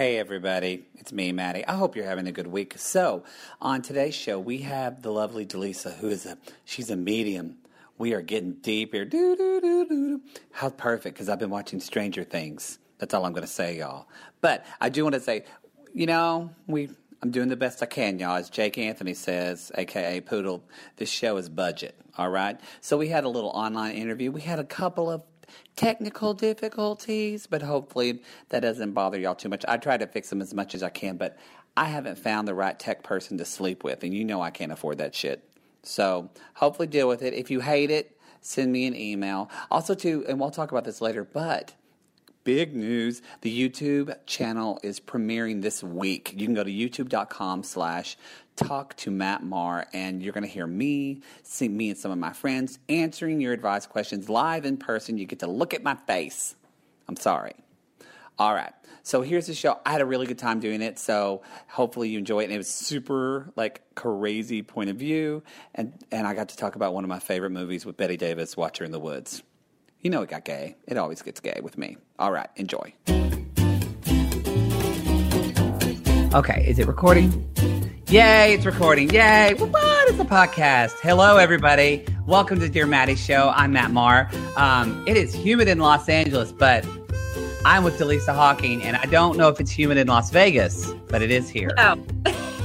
Hey, everybody. It's me, Mattie. I hope you're having a good week. So, on today's show, we have the lovely Dalisa, who is a, she's a medium. We are getting deep here. How perfect, because I've been watching Stranger Things. That's all I'm going to say, y'all. But I do want to say, you know, we I'm doing the best I can, y'all. As Jake Anthony says, aka Poodle, this show is budget. All right. So we had a little online interview. We had a couple of technical difficulties, but hopefully that doesn't bother y'all too much. I try to fix them as much as I can, but I haven't found the right tech person to sleep with, and you know I can't afford that shit. So hopefully deal with it. If you hate it, send me an email. Also, too, and we'll talk about this later, but big news. The youtube channel is premiering this week. You can go to youtube.com slash talk to matt marr and you're going to hear me see me and some of my friends answering your advice questions live in person. You get to look at my face. I'm sorry. All right. So here's the show. I had a really good time doing it so hopefully you enjoy it. And it was super like crazy point of view. And and i got to talk about one of my favorite movies with Bette Davis watcher in the woods you know it got gay. It always gets gay with me. All right, enjoy. Okay, is it recording? Yay, it's recording. Yay. What is the podcast? Hello, everybody. Welcome to Dear Mattie Show. I'm Matt Marr. Um, it is humid in Los Angeles, but I'm with Dalisa Hocking, and I don't know if it's humid in Las Vegas, but it is here. Oh.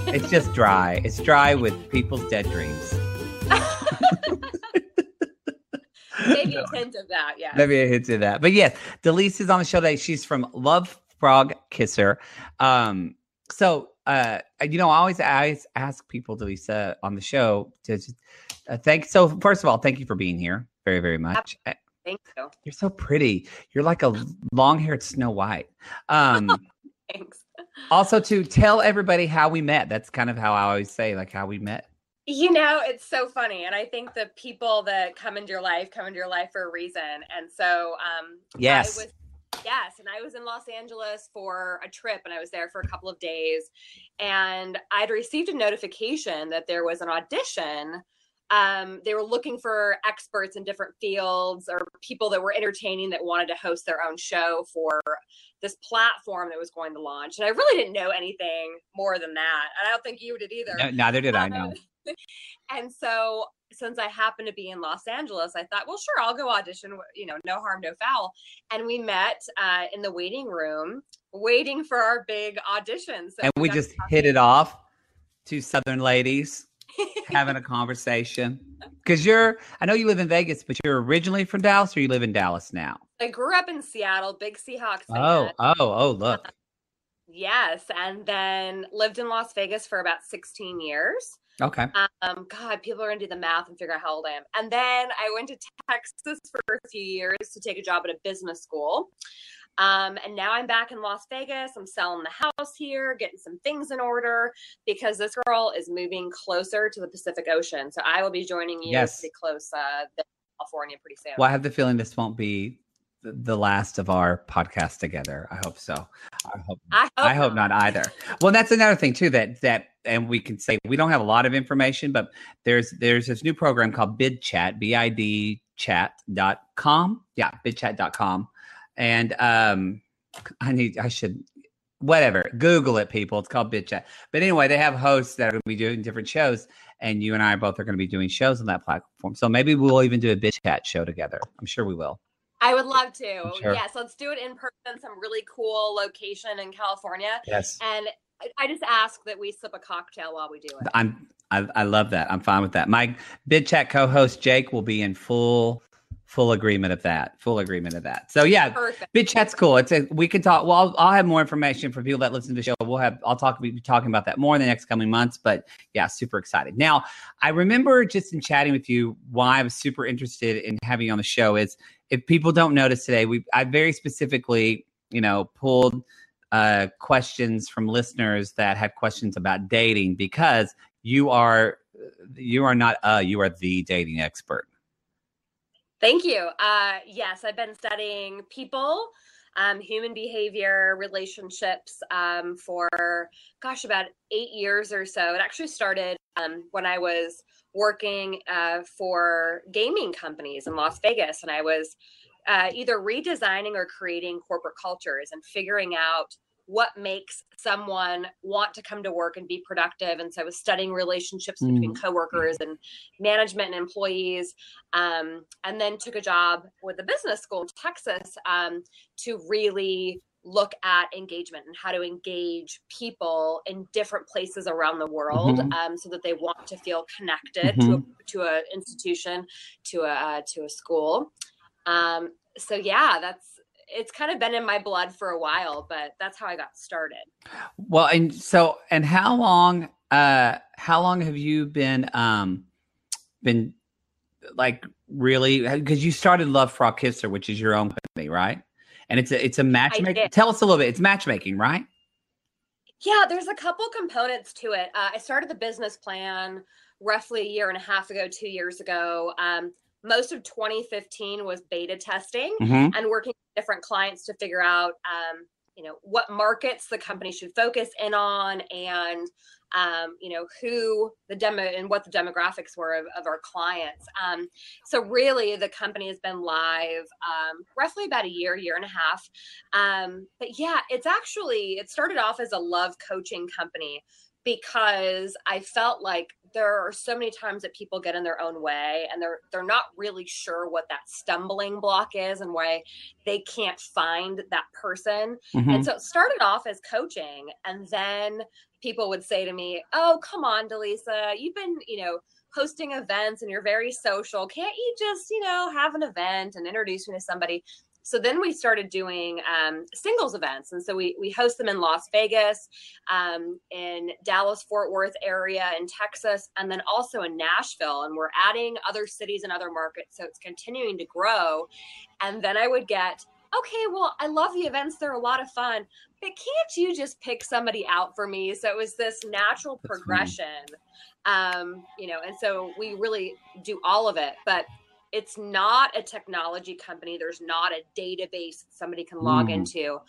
it's just dry. It's dry with people's dead dreams. Maybe a hint of that, yeah. Maybe a hint of that. But yes, Delise is on the show today. She's from Love Frog Kisser. Um, so uh, you know, I always, I always ask people, Dalisa, on the show to just, uh, thank. So first of all, thank you for being here, very, very much. Thank you. You're so pretty. You're like a long-haired Snow White. Um, Thanks. also, to tell everybody how we met. That's kind of how I always say, like how we met. You know, it's so funny. And I think the people that come into your life come into your life for a reason. And so, um, Yes. I was, yes. And I was in Los Angeles for a trip and I was there for a couple of days. And I'd received a notification that there was an audition. Um, they were looking for experts in different fields or people that were entertaining that wanted to host their own show for this platform that was going to launch. And I really didn't know anything more than that. And I don't think you did either. No, neither did I know. and so since I happened to be in Los Angeles, I thought, well, sure, I'll go audition. You know, no harm, no foul. And we met uh, in the waiting room, waiting for our big audition. So and we got just hit it off. Two Southern ladies having a conversation. Because you're, I know you live in Vegas, but you're originally from Dallas, or you live in Dallas now. I grew up in Seattle, big Seahawks fan. Oh, oh, oh! Look, Yes, and then lived in Las Vegas for about 16 years. Okay. Um, God, people are gonna do the math and figure out how old I am. And then I went to Texas for a few years to take a job at a business school. Um, and now I'm back in Las Vegas. I'm selling the house here, getting some things in order because this girl is moving closer to the Pacific Ocean. So I will be joining you Yes. pretty close uh, to California pretty soon. Well, I have the feeling this won't be the- last of our podcast together. I hope so. I hope. I hope, I hope not either. Well, that's another thing too that that and we can say we don't have a lot of information, but there's there's this new program called Bid Chat, B I D chat.com. Yeah, bidchat.com. And um I need I should whatever, Google it people. It's called Bid Chat. But anyway, they have hosts that are going to be doing different shows and you and I both are going to be doing shows on that platform. So maybe we'll even do a Bid Chat show together. I'm sure we will. I would love to. Sure. Yes, let's do it in person, some really cool location in California. Yes. And I- just ask that we sip a cocktail while we do it. I'm I, I love that. I'm fine with that. My bid chat co-host Jake will be in full full agreement of that. Full agreement of that. So yeah, Perfect. bid chat's cool. It's a we can talk. Well, I'll, I'll have more information for people that listen to the show. We'll have I'll talk be talking about that more in the next coming months. But yeah, super excited. Now I remember just in chatting with you why I was super interested in having you on the show is if people don't notice today, we I very specifically you know pulled uh, questions from listeners that had questions about dating because you are you are not uh you are the dating expert. Thank you. Uh, yes, I've been studying people, um, human behavior, relationships um, for, gosh, about eight years or so. It actually started um, when I was working uh, for gaming companies in Las Vegas, and I was uh, either redesigning or creating corporate cultures and figuring out what makes someone want to come to work and be productive and so i was studying relationships mm. between coworkers and management and employees um, and then took a job with a business school in texas um, to really look at engagement and how to engage people in different places around the world mm-hmm. um, so that they want to feel connected mm-hmm. to an institution to a uh, to a school um, so yeah that's it's kind of been in my blood for a while but that's how i got started well and so and how long uh how long have you been um been like really because you started love frog kisser which is your own company right and it's a it's a matchmaking. Tell us a little bit. It's matchmaking, right? Yeah, there's a couple components to it. Uh, I started the business plan roughly a year and a half ago, two years ago. Um, most of 2015 was beta testing mm-hmm. and working with different clients to figure out, um, you know, what markets the company should focus in on and um, you know, who the demo and what the demographics were of, of our clients. Um, so really, the company has been live um, roughly about a year, year and a half. Um, but yeah, it's actually it started off as a love coaching company because I felt like there are so many times that people get in their own way and they're they're not really sure what that stumbling block is and why they can't find that person. Mm-hmm. And so it started off as coaching and then people would say to me, "Oh, come on, Dalisa, you've been, you know, hosting events and you're very social. Can't you just, you know, have an event and introduce me to somebody?" So then we started doing um, singles events, and so we we host them in Las Vegas, um, in Dallas Fort Worth area, in Texas, and then also in Nashville. And we're adding other cities and other markets, so it's continuing to grow. And then I would get okay, well, I love the events. They're a lot of fun, but can't you just pick somebody out for me? So it was this natural That's progression. Um, you know, and so we really do all of it, but it's not a technology company. There's not a database somebody can log mm. into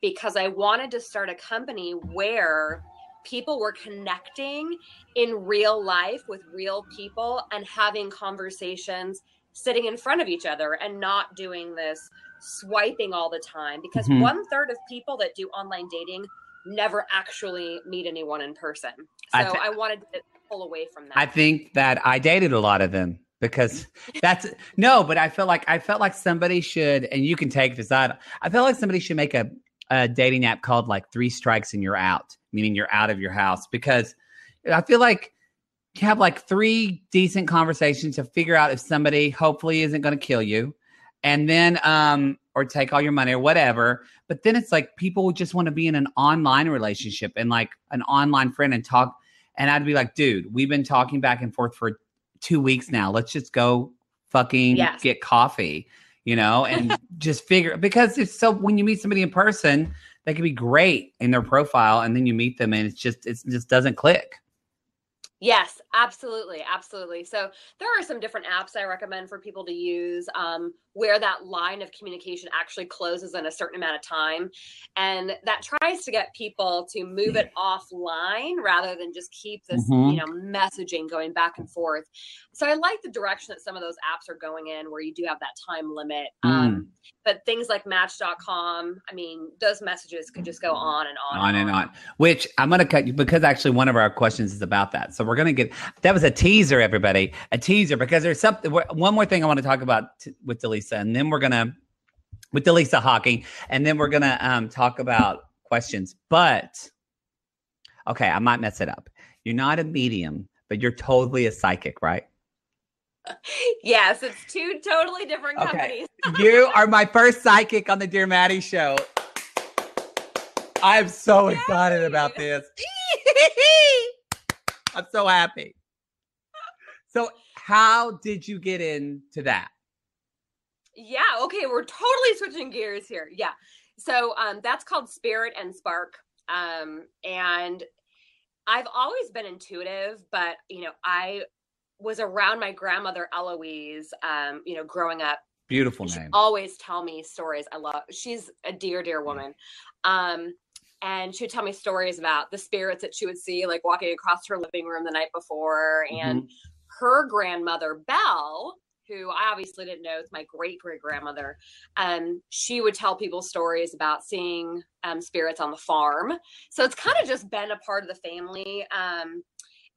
because I wanted to start a company where people were connecting in real life with real people and having conversations sitting in front of each other and not doing this swiping all the time because mm-hmm. one third of people that do online dating never actually meet anyone in person. So I, th- I wanted to pull away from that. I think that I dated a lot of them because that's no, but I felt like I felt like somebody should, and you can take this out. I felt like somebody should make a, a dating app called like Three Strikes and You're Out, meaning you're out of your house because I feel like you have like three decent conversations to figure out if somebody hopefully isn't going to kill you and then um or take all your money or whatever but then it's like people just want to be in an online relationship and like an online friend and talk and i'd be like dude we've been talking back and forth for two weeks now let's just go fucking yes. get coffee you know and just figure because it's so when you meet somebody in person they can be great in their profile and then you meet them and it's just it just doesn't click Yes, absolutely, absolutely. So there are some different apps I recommend for people to use um, where that line of communication actually closes in a certain amount of time, and that tries to get people to move it offline rather than just keep this, mm-hmm. you know, messaging going back and forth. So I like the direction that some of those apps are going in, where you do have that time limit. Mm. Um, but things like Match.com, I mean, those messages could just go on and on, on and on. on. Which I'm going to cut you because actually one of our questions is about that. So we're going to get that was a teaser, everybody, a teaser because there's something. One more thing I want to talk about t- with Dalisa, and then we're gonna with Dalisa Hocking, and then we're gonna um, talk about questions. But okay, I might mess it up. You're not a medium, but you're totally a psychic, right? Yes, it's two totally different companies. Okay. you are my first psychic on the Dear Mattie show. I am so Yay! excited about this. I'm so happy. So, how did you get into that? Yeah, okay, we're totally switching gears here. Yeah. So, um that's called Spirit and Spark. Um and I've always been intuitive, but you know, I was around my grandmother Eloise um, you know, growing up. Beautiful name. always tell me stories. I love she's a dear, dear woman. Um and she would tell me stories about the spirits that she would see like walking across her living room the night before mm-hmm. and her grandmother belle who I obviously didn't know, it's my great great grandmother. Um, she would tell people stories about seeing um, spirits on the farm. So it's kind of just been a part of the family. Um,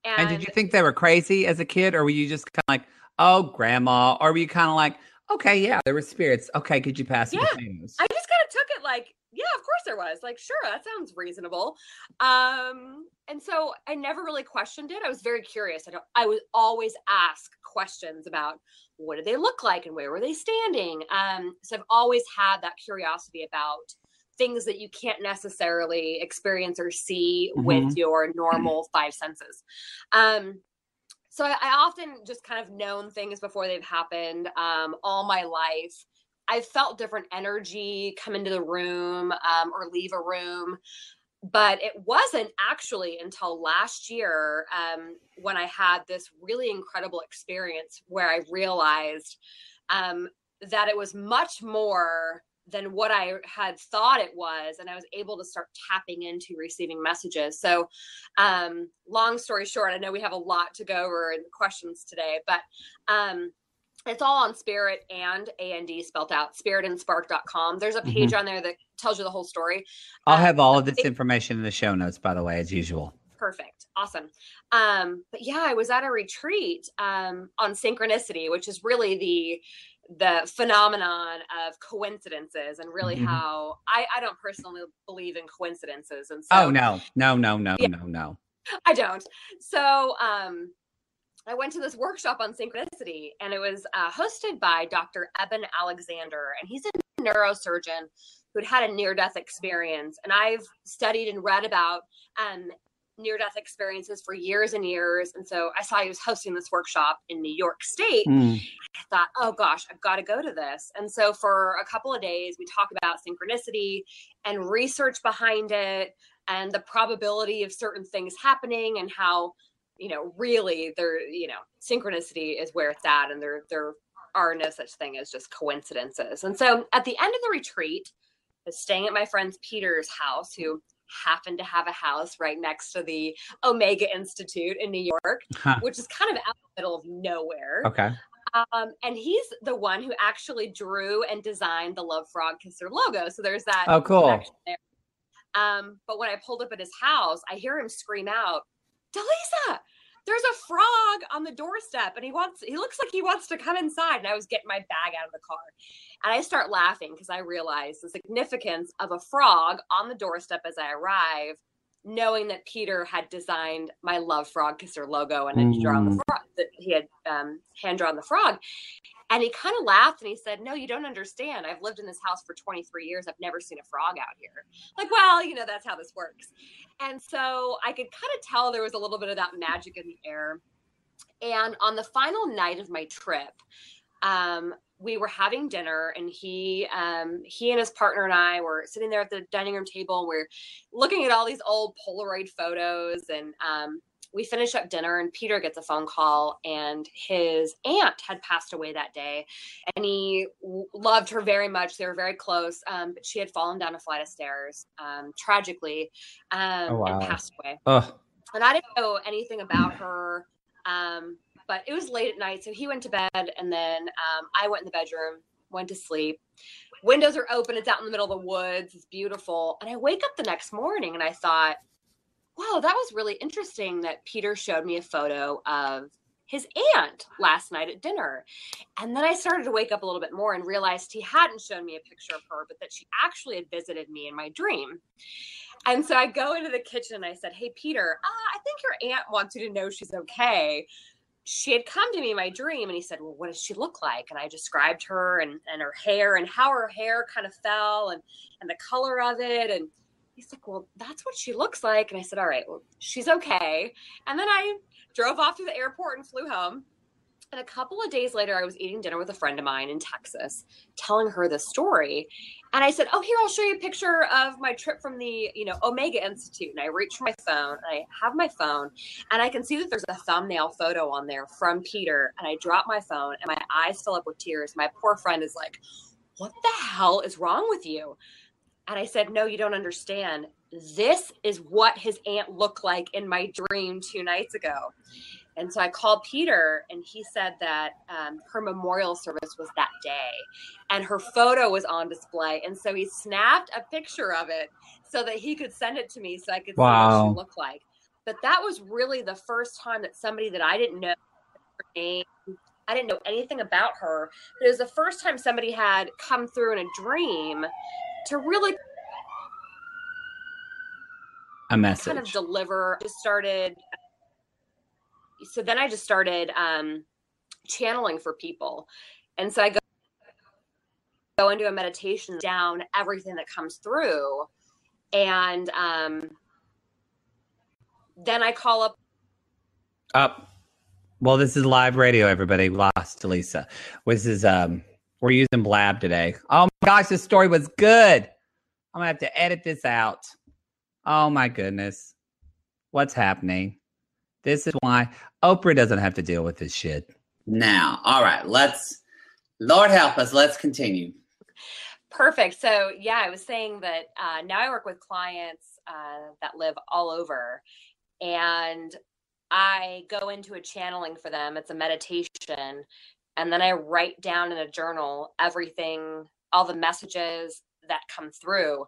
and, and, did you think they were crazy as a kid, or were you just kind of like, oh, grandma, or were you kind of like, okay, yeah, there were spirits. Okay, could you pass yeah, I just kind of took it like, yeah, of course there was. Like, sure, that sounds reasonable. Um, and so I never really questioned it. I was very curious. I don't. I would always ask questions about what did they look like and where were they standing. Um, so I've always had that curiosity about things that you can't necessarily experience or see mm-hmm. with your normal five senses. Um, so I, I, often just kind of known things before they've happened um, all my life. I felt different energy come into the room um, or leave a room. But it wasn't actually until last year um, when I had this really incredible experience where I realized um, that it was much more than what I had thought it was. And I was able to start tapping into receiving messages. So, um, long story short, I know we have a lot to go over in questions today, but um, it's all on spirit and and spelled out spiritandspark.com there's a page mm-hmm. on there that tells you the whole story. I'll um, have all of this information in the show notes by the way as usual. Perfect. Awesome. Um but yeah i was at a retreat um on synchronicity which is really the the phenomenon of coincidences and really mm-hmm. how I, I don't personally believe in coincidences. And so oh no. No no no yeah, no no. I don't. So um I went to this workshop on synchronicity, and it was uh, hosted by Dr. Eben Alexander, and he's a neurosurgeon who'd had a near-death experience. And I've studied and read about um, near-death experiences for years and years. And so I saw he was hosting this workshop in New York State. Mm. I thought, oh gosh, I've got to go to this. And so for a couple of days, we talk about synchronicity and research behind it and the probability of certain things happening and how you know, really there, you know, synchronicity is where it's at and there there are no such thing as just coincidences. And so at the end of the retreat, I was staying at my friend's Peter's house, who happened to have a house right next to the Omega Institute in New York, huh. which is kind of out in the middle of nowhere. Okay. Um, and he's the one who actually drew and designed the Love Frog Kisser logo. So there's that. Oh, cool. Um, but when I pulled up at his house, I hear him scream out, Dalisa, there's a frog on the doorstep and he wants he looks like he wants to come inside and i was getting my bag out of the car and i start laughing because i realize the significance of a frog on the doorstep as i arrive knowing that peter had designed my love frog kisser logo and had drawn the mm. frog that he had um, hand drawn the frog and he kind of laughed and he said, No, you don't understand. I've lived in this house for 23 years. I've never seen a frog out here. Like, well, you know, that's how this works. And so I could kind of tell there was a little bit of that magic in the air. And on the final night of my trip, um, we were having dinner and he um, he and his partner and I were sitting there at the dining room table we're looking at all these old Polaroid photos and um, we finish up dinner and Peter gets a phone call and his aunt had passed away that day and he w- loved her very much. They were very close, um, but she had fallen down a flight of stairs um, tragically um, oh, wow. and passed away. Ugh. And I didn't know anything about her, um, but it was late at night. So he went to bed and then um, I went in the bedroom, went to sleep. Windows are open. It's out in the middle of the woods. It's beautiful. And I wake up the next morning and I thought, wow, that was really interesting that Peter showed me a photo of his aunt last night at dinner. And then I started to wake up a little bit more and realized he hadn't shown me a picture of her, but that she actually had visited me in my dream. And so I go into the kitchen and I said, Hey, Peter, uh, I think your aunt wants you to know she's okay. She had come to me in my dream and he said, Well, what does she look like? And I described her and, and her hair and how her hair kind of fell and, and the color of it. And he's like, Well, that's what she looks like. And I said, All right, well, she's okay. And then I drove off to the airport and flew home. And a couple of days later, I was eating dinner with a friend of mine in Texas, telling her the story. And I said, "Oh, here, I'll show you a picture of my trip from the, you know, Omega Institute." And I reach for my phone, and I have my phone, and I can see that there's a thumbnail photo on there from Peter. And I drop my phone, and my eyes fill up with tears. My poor friend is like, "What the hell is wrong with you?" And I said, No, you don't understand. This is what his aunt looked like in my dream two nights ago. And so I called Peter, and he said that um, her memorial service was that day, and her photo was on display. And so he snapped a picture of it so that he could send it to me so I could wow. see what she looked like. But that was really the first time that somebody that I didn't know her name, I didn't know anything about her, but it was the first time somebody had come through in a dream to really a message kind of deliver. Just started so then I just started um, channeling for people. And so I go, go into a meditation down everything that comes through. And um, then I call up. Up. Well, this is live radio, everybody. Lost Lisa. This is um we're using Blab today. Oh my gosh, this story was good. I'm gonna have to edit this out. Oh my goodness. What's happening? This is why Oprah doesn't have to deal with this shit. Now, all right, let's, Lord help us, let's continue. Perfect. So, yeah, I was saying that uh, now I work with clients uh, that live all over, and I go into a channeling for them. It's a meditation. And then I write down in a journal everything, all the messages that come through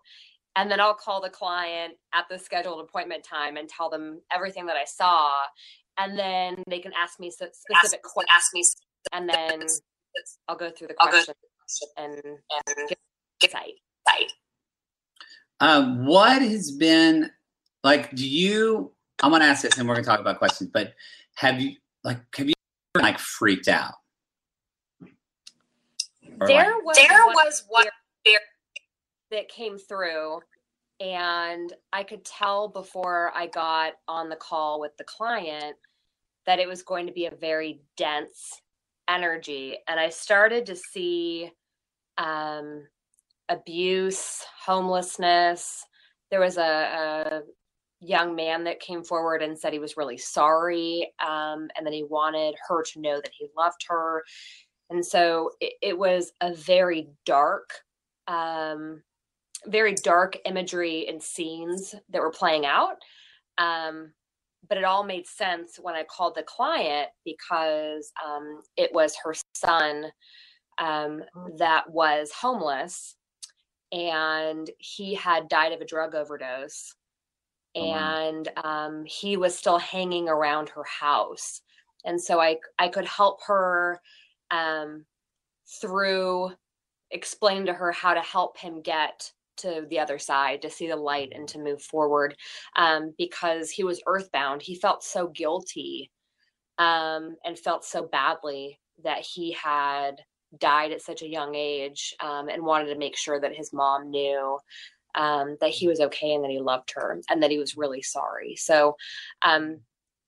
and then I'll call the client at the scheduled appointment time and tell them everything that I saw, and then they can ask me specific questions. Ask me, and then I'll go through the questions and, and get sight. Um, what has been like? Do you? I'm going to ask this, and we're going to talk about questions. But have you like have you like freaked out? Or there like, was there was one that came through and I could tell before I got on the call with the client that it was going to be a very dense energy. And I started to see um, abuse, homelessness. There was a, a, young man that came forward and said he was really sorry um, and that he wanted her to know that he loved her. And so it, it was a very dark um, very dark imagery and scenes that were playing out. Um, but it all made sense when I called the client because um, it was her son um, that was homeless and he had died of a drug overdose. Oh, and um, he was still hanging around her house. And so I, I could help her um, through explain to her how to help him get to the other side to see the light and to move forward. Um, because he was earthbound he felt so guilty um, and felt so badly that he had died at such a young age um, and wanted to make sure that his mom knew um, that he was okay and that he loved her and that he was really sorry. So um,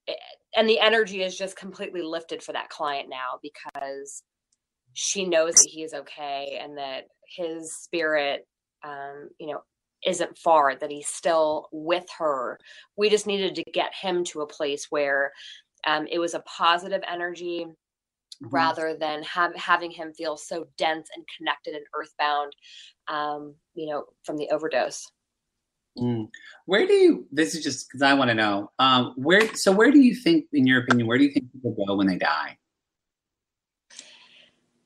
eh, and the energy is just completely lifted for that client now because she knows that he is okay and that his spirit um, you know, isn't far, that he's still with her. We just needed to get him to a place where um, it was a positive energy mm-hmm. rather than have, having him feel so dense and connected and earthbound, um, you know, from the overdose. Mm. Where do you? This is just because I want to know. Um, where? So, where do you think, in your opinion, where do you think people go when they die?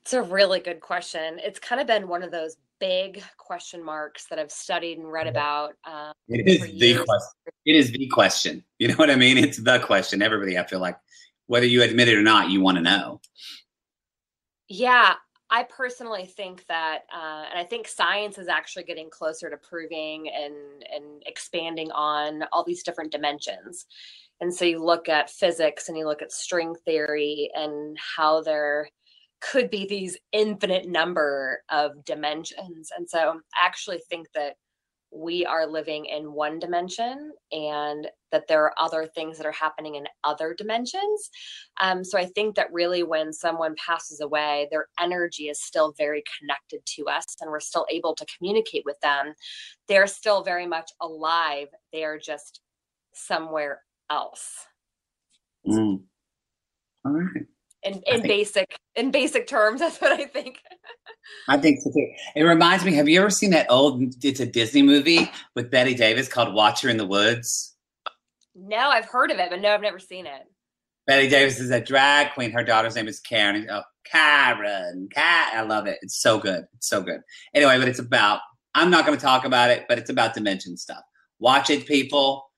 It's a really good question. It's kind of been one of those big question marks that I've studied and read about. Um, it is the question. It is the question. You know what I mean? It's the question. Everybody, I feel like, whether you admit it or not, you want to know. Yeah, I personally think that, uh, and I think science is actually getting closer to proving and and expanding on all these different dimensions. And so you look at physics and you look at string theory and how they're could be these infinite number of dimensions. And so I actually think that we are living in one dimension and that there are other things that are happening in other dimensions. Um, so I think that really when someone passes away, their energy is still very connected to us and we're still able to communicate with them. They're still very much alive, they are just somewhere else. Mm. All right in, in think, basic in basic terms. That's what I think. I think so too. It reminds me. Have you ever seen that old? It's a Disney movie with Bette Davis called Watcher in the Woods. No, I've heard of it, but no, I've never seen it. Bette Davis is a drag queen. Her daughter's name is Karen. Oh, Karen. Cat. I love it. It's so good. It's so good. Anyway, but it's about, I'm not going to talk about it, but it's about dimension stuff. Watch it, people.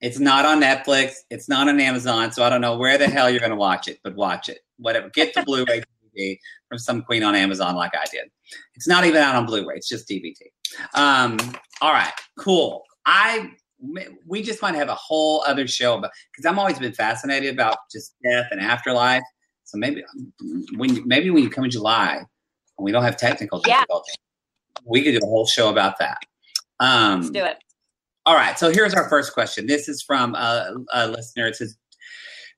It's not on Netflix. It's not on Amazon. So I don't know where the hell you're going to watch it, but watch it. Whatever. Get the Blu ray DVD from some queen on Amazon like I did. It's not even out on Blu ray, it's just DVD. Um, all right, cool. I we just might have a whole other show about because I'm always been fascinated about just death and afterlife. So maybe when maybe when you come in July and we don't have technical difficulties, yeah. we could do a whole show about that. Um, Let's do it. All right. So here's our first question. This is from a, a listener. It says,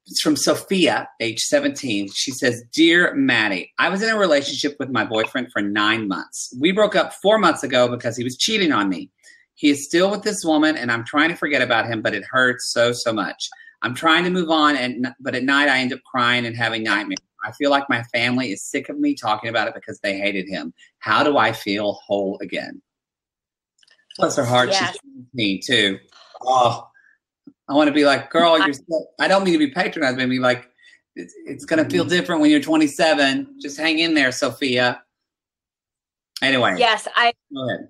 it's from Sophia, age 17. She says, Dear Mattie, I was in a relationship with my boyfriend for nine months. We broke up four months ago because he was cheating on me. He is still with this woman and I'm trying to forget about him, but it hurts so, so much. I'm trying to move on, and but at night I end up crying and having nightmares. I feel like my family is sick of me talking about it because they hated him. How do I feel whole again? Bless her heart. Yes. She's me too. Oh, I want to be like, girl, you're. So, I don't mean to be patronized, but I mean like, it's, it's going to feel mm-hmm. different when you're 27. Just hang in there, Sophia. Anyway. Yes, I.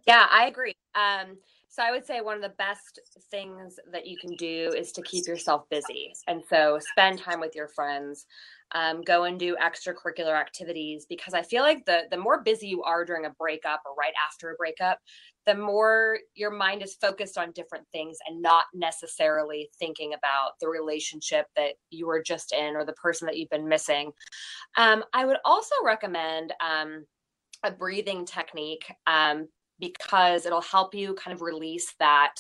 Yeah, I agree. Um, so I would say one of the best things that you can do is to keep yourself busy, and so spend time with your friends. Um, go and do extracurricular activities because I feel like the the more busy you are during a breakup or right after a breakup, the more your mind is focused on different things and not necessarily thinking about the relationship that you were just in or the person that you've been missing. Um, I would also recommend um, a breathing technique um, because it'll help you kind of release that.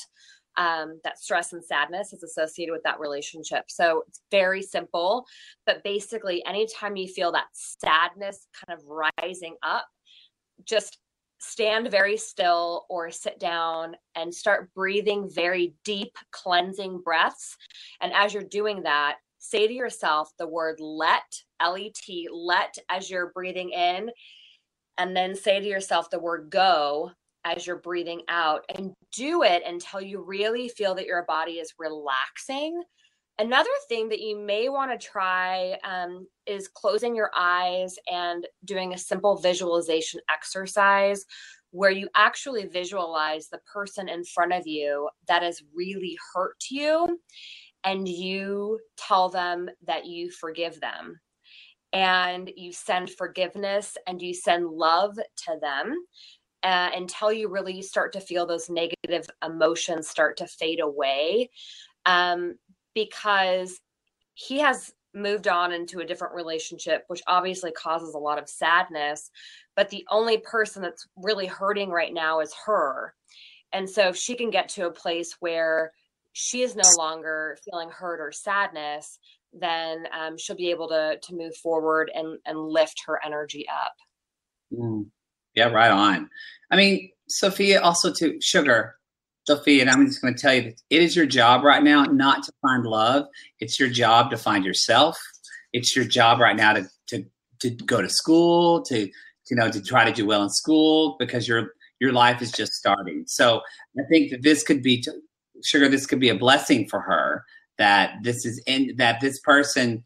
Um, that stress and sadness is associated with that relationship. So it's very simple, but basically, anytime you feel that sadness kind of rising up, just stand very still or sit down and start breathing very deep, cleansing breaths. And as you're doing that, say to yourself the word let, L E T, let as you're breathing in. And then say to yourself the word go as you're breathing out and do it until you really feel that your body is relaxing. Another thing that you may want to try um, is closing your eyes and doing a simple visualization exercise where you actually visualize the person in front of you that has really hurt you and you tell them that you forgive them. And you send forgiveness and you send love to them uh, until you really start to feel those negative emotions start to fade away um, because he has moved on into a different relationship, which obviously causes a lot of sadness. But the only person that's really hurting right now is her. And so if she can get to a place where she is no longer feeling hurt or sadness, then um, she'll be able to to move forward and and lift her energy up. Mm. Yeah, right on. I mean, Sophia, also to sugar. Sophia, and I'm just going to tell you that it is your job right now not to find love. It's your job to find yourself. It's your job right now to to to go to school, to you know, to try to do well in school because your your life is just starting. So I think that this could be, sugar. This could be a blessing for her that this is in that this person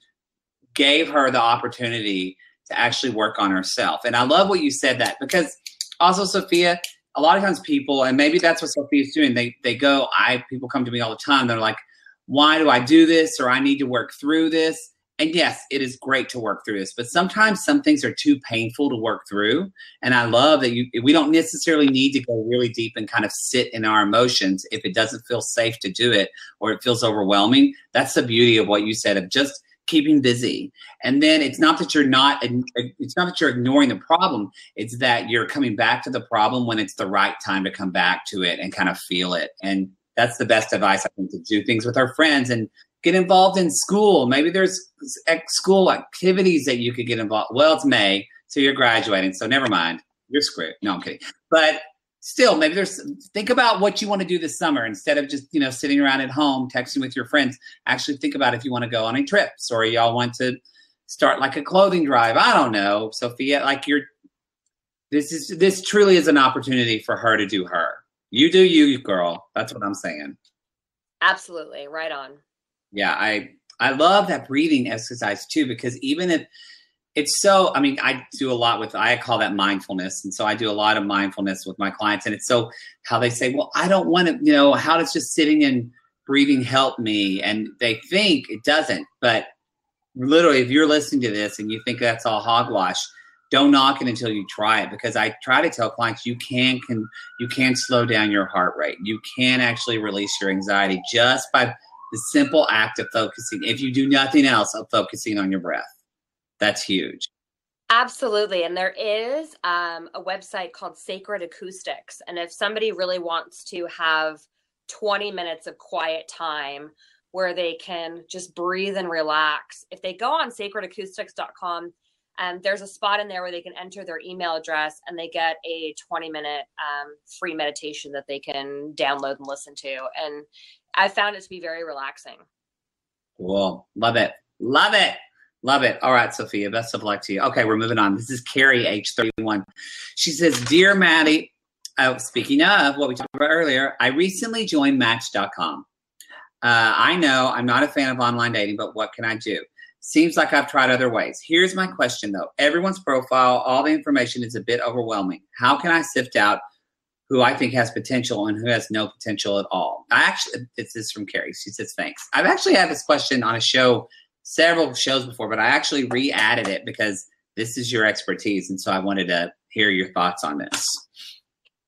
gave her the opportunity to actually work on herself. And I love what you said that because also Sophia, a lot of times people, and maybe that's what Sophia's doing. They they go, I people come to me all the time. They're like, why do I do this? Or I need to work through this. And yes, it is great to work through this, but sometimes some things are too painful to work through. And I love that you we don't necessarily need to go really deep and kind of sit in our emotions if it doesn't feel safe to do it or it feels overwhelming. That's the beauty of what you said of just keeping busy. And then it's not that you're not it's not that you're ignoring the problem, it's that you're coming back to the problem when it's the right time to come back to it and kind of feel it. And that's the best advice I think to do things with our friends and get involved in school. Maybe there's school activities that you could get involved. Well, it's May, so you're graduating, so never mind. You're screwed. No, I'm kidding. But still maybe there's think about what you want to do this summer. Instead of just you know sitting around at home texting with your friends actually think about if you want to go on any trips or y'all want to start like a clothing drive. I don't know. Sophia like you're this is this truly is an opportunity for her to do her. You do you girl. That's what i'm saying. Absolutely. Right on. Yeah i I love that breathing exercise too, because even if it's so, I mean, I do a lot with, I call that mindfulness. And so I do a lot of mindfulness with my clients. And it's so how they say, well, I don't want to, you know, how does just sitting and breathing help me? And they think it doesn't. But literally, if you're listening to this and you think that's all hogwash, don't knock it until you try it because I try to tell clients you can can you can slow down your heart rate. You can actually release your anxiety just by the simple act of focusing. If you do nothing else, of focusing on your breath. That's huge. Absolutely. And there is um, a website called Sacred Acoustics. And if somebody really wants to have 20 minutes of quiet time where they can just breathe and relax, if they go on sacredacoustics.com, um, there's a spot in there where they can enter their email address and they get a 20 minute um, free meditation that they can download and listen to. And I found it to be very relaxing. Cool. Love it. Love it. Love it. All right, Sophia, best of luck to you. Okay, we're moving on. This is Carrie, age 31. She says, Dear Mattie, oh, speaking of what we talked about earlier, I recently joined Match.com. Uh, I know I'm not a fan of online dating, but what can I do? Seems like I've tried other ways. Here's my question though everyone's profile, all the information is a bit overwhelming. How can I sift out who I think has potential and who has no potential at all? I actually, this is from Carrie. She says, thanks. I've actually had this question on a show several shows before, but I actually re added it because this is your expertise. And so I wanted to hear your thoughts on this.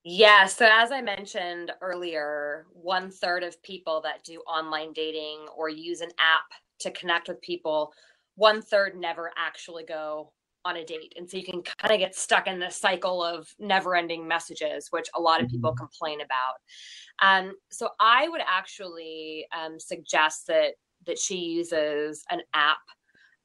Yeah. So, as I mentioned earlier, one third of people that do online dating or use an app to connect with people, one third never actually go on a date. And so you can kind of get stuck in the cycle of never ending messages, which a lot of people mm-hmm. complain about. Um, so I would actually um, suggest that that she uses an app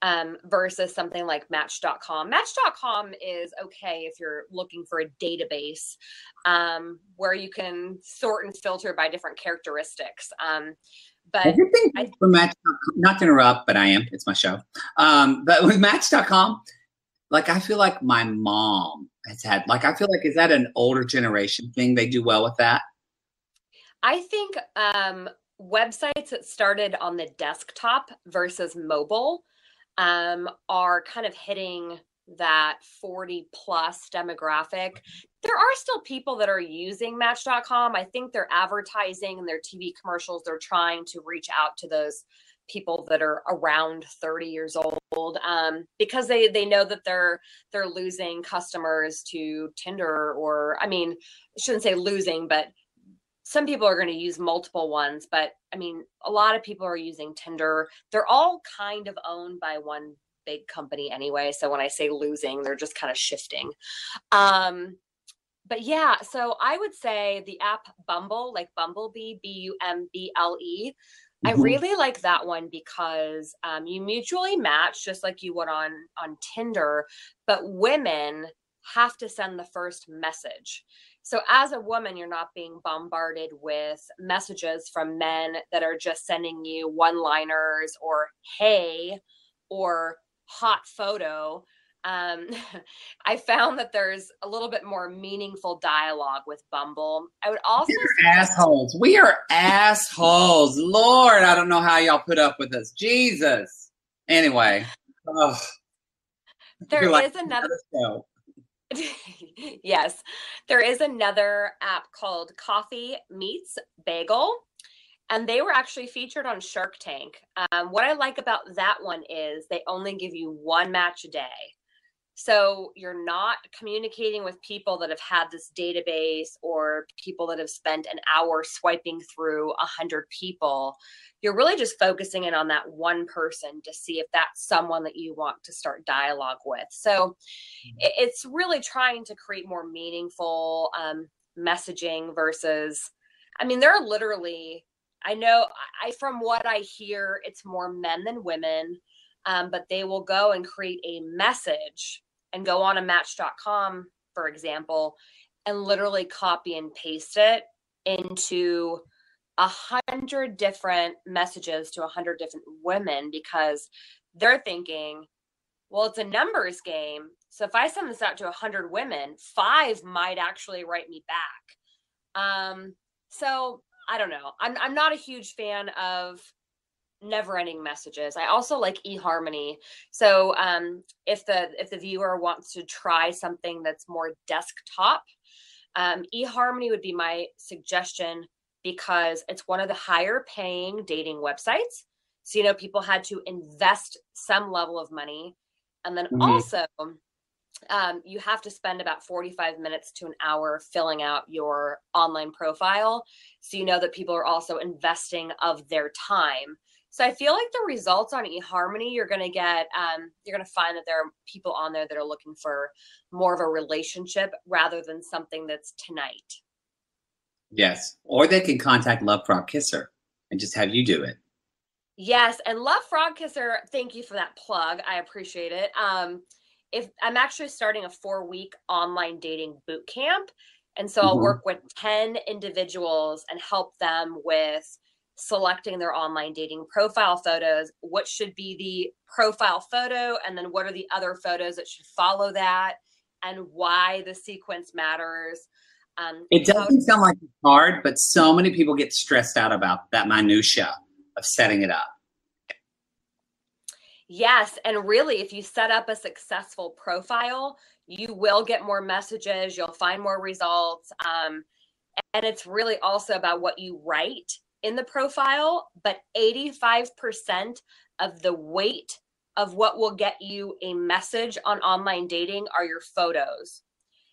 um, versus something like Match.com. Match.com is okay if you're looking for a database um, where you can sort and filter by different characteristics. Um, but I think for Match, not to interrupt, but I am. It's my show. Um, but with Match.com, like I feel like my mom has had. Like I feel like is that an older generation thing? They do well with that. I think um, websites that started on the desktop versus mobile um, are kind of hitting that 40 plus demographic. There are still people that are using Match.com. I think they're advertising and their TV commercials, they're trying to reach out to those people that are around 30 years old um, because they they know that they're they're losing customers to Tinder or I mean shouldn't say losing but some people are going to use multiple ones, but I mean, a lot of people are using Tinder. They're all kind of owned by one big company anyway. So when I say losing, they're just kind of shifting. Um, but yeah, so I would say the app Bumble, like Bumblebee, B U M B L E. I mm-hmm. really like that one because um, you mutually match just like you would on on Tinder, but women have to send the first message. So, as a woman, you're not being bombarded with messages from men that are just sending you one liners or hey or hot photo. Um, I found that there's a little bit more meaningful dialogue with Bumble. I would also We're assholes. We are assholes. Lord, I don't know how y'all put up with us. Jesus. Anyway, oh, there is like another show. yes, there is another app called Coffee Meets Bagel, and they were actually featured on Shark Tank. Um, what I like about that one is they only give you one match a day. So you're not communicating with people that have had this database or people that have spent an hour swiping through a hundred people. You're really just focusing in on that one person to see if that's someone that you want to start dialogue with. So mm-hmm. it's really trying to create more meaningful um, messaging versus, I mean, there are literally, I know, I from what I hear, it's more men than women. Um, but they will go and create a message and go on a match.com, for example, and literally copy and paste it into a hundred different messages to a hundred different women because they're thinking, well, it's a numbers game. So if I send this out to a hundred women, five might actually write me back. Um, so I don't know. I'm I'm not a huge fan of never ending messages. I also like eharmony. So um, if the if the viewer wants to try something that's more desktop um, eharmony would be my suggestion because it's one of the higher paying dating websites. So you know people had to invest some level of money. And then mm-hmm. also um, you have to spend about 45 minutes to an hour filling out your online profile. So you know that people are also investing of their time so I feel like the results on eHarmony, you're going to get, um, you're going to find that there are people on there that are looking for more of a relationship rather than something that's tonight. Yes. Or they can contact Love Frog Kisser and just have you do it. Yes. And Love Frog Kisser, thank you for that plug. I appreciate it. Um, if I'm actually starting a four week online dating boot camp. And so I'll mm-hmm. work with 10 individuals and help them with selecting their online dating profile photos, what should be the profile photo, and then what are the other photos that should follow that, and why the sequence matters. Um, it doesn't sound like it's hard, but so many people get stressed out about that minutia of setting it up. Yes, and really, if you set up a successful profile, you will get more messages. You'll find more results. Um, and it's really also about what you write in the profile, but 85% of the weight of what will get you a message on online dating are your photos.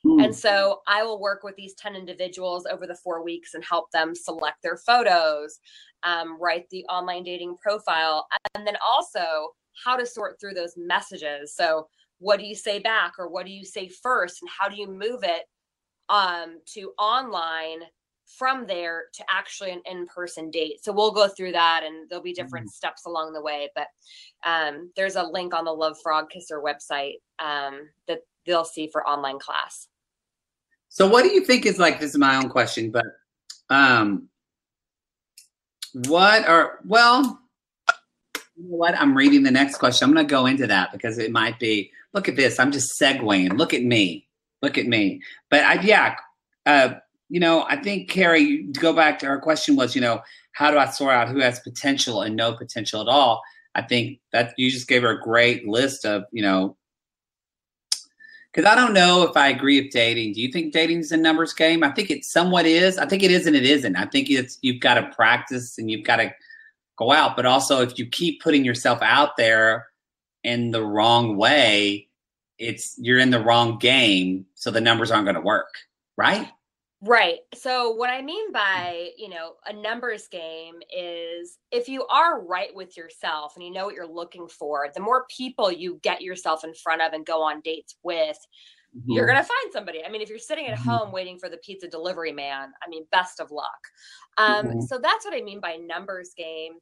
Hmm. And so I will work with these 10 individuals over the four weeks and help them select their photos, um, write the online dating profile, and then also how to sort through those messages. So, what do you say back, or what do you say first, and how do you move it um, to online from there to actually an in-person date. So we'll go through that and there'll be different mm-hmm. steps along the way but um, there's a link on the love frog kisser website um, that they'll see for online class. So what do you think is like this is my own question but um what are well you know what? I'm reading the next question. I'm going to go into that because it might be look at this. I'm just segueing. Look at me. Look at me. But i yeah uh you know, I think Carrie, to go back to her question was, you know, how do I sort out who has potential and no potential at all? I think that you just gave her a great list of, you know, because I don't know if I agree with dating. Do you think dating is a numbers game? I think it somewhat is. I think it is and it isn't. I think it's you've got to practice and you've got to go out. But also, if you keep putting yourself out there in the wrong way, it's you're in the wrong game, so the numbers aren't going to work, right? Right. So what I mean by, you know, a numbers game is if you are right with yourself and you know what you're looking for, the more people you get yourself in front of and go on dates with, mm-hmm. you're going to find somebody. I mean, if you're sitting at mm-hmm. home waiting for the pizza delivery man, I mean, best of luck. Um, mm-hmm. So that's what I mean by numbers game.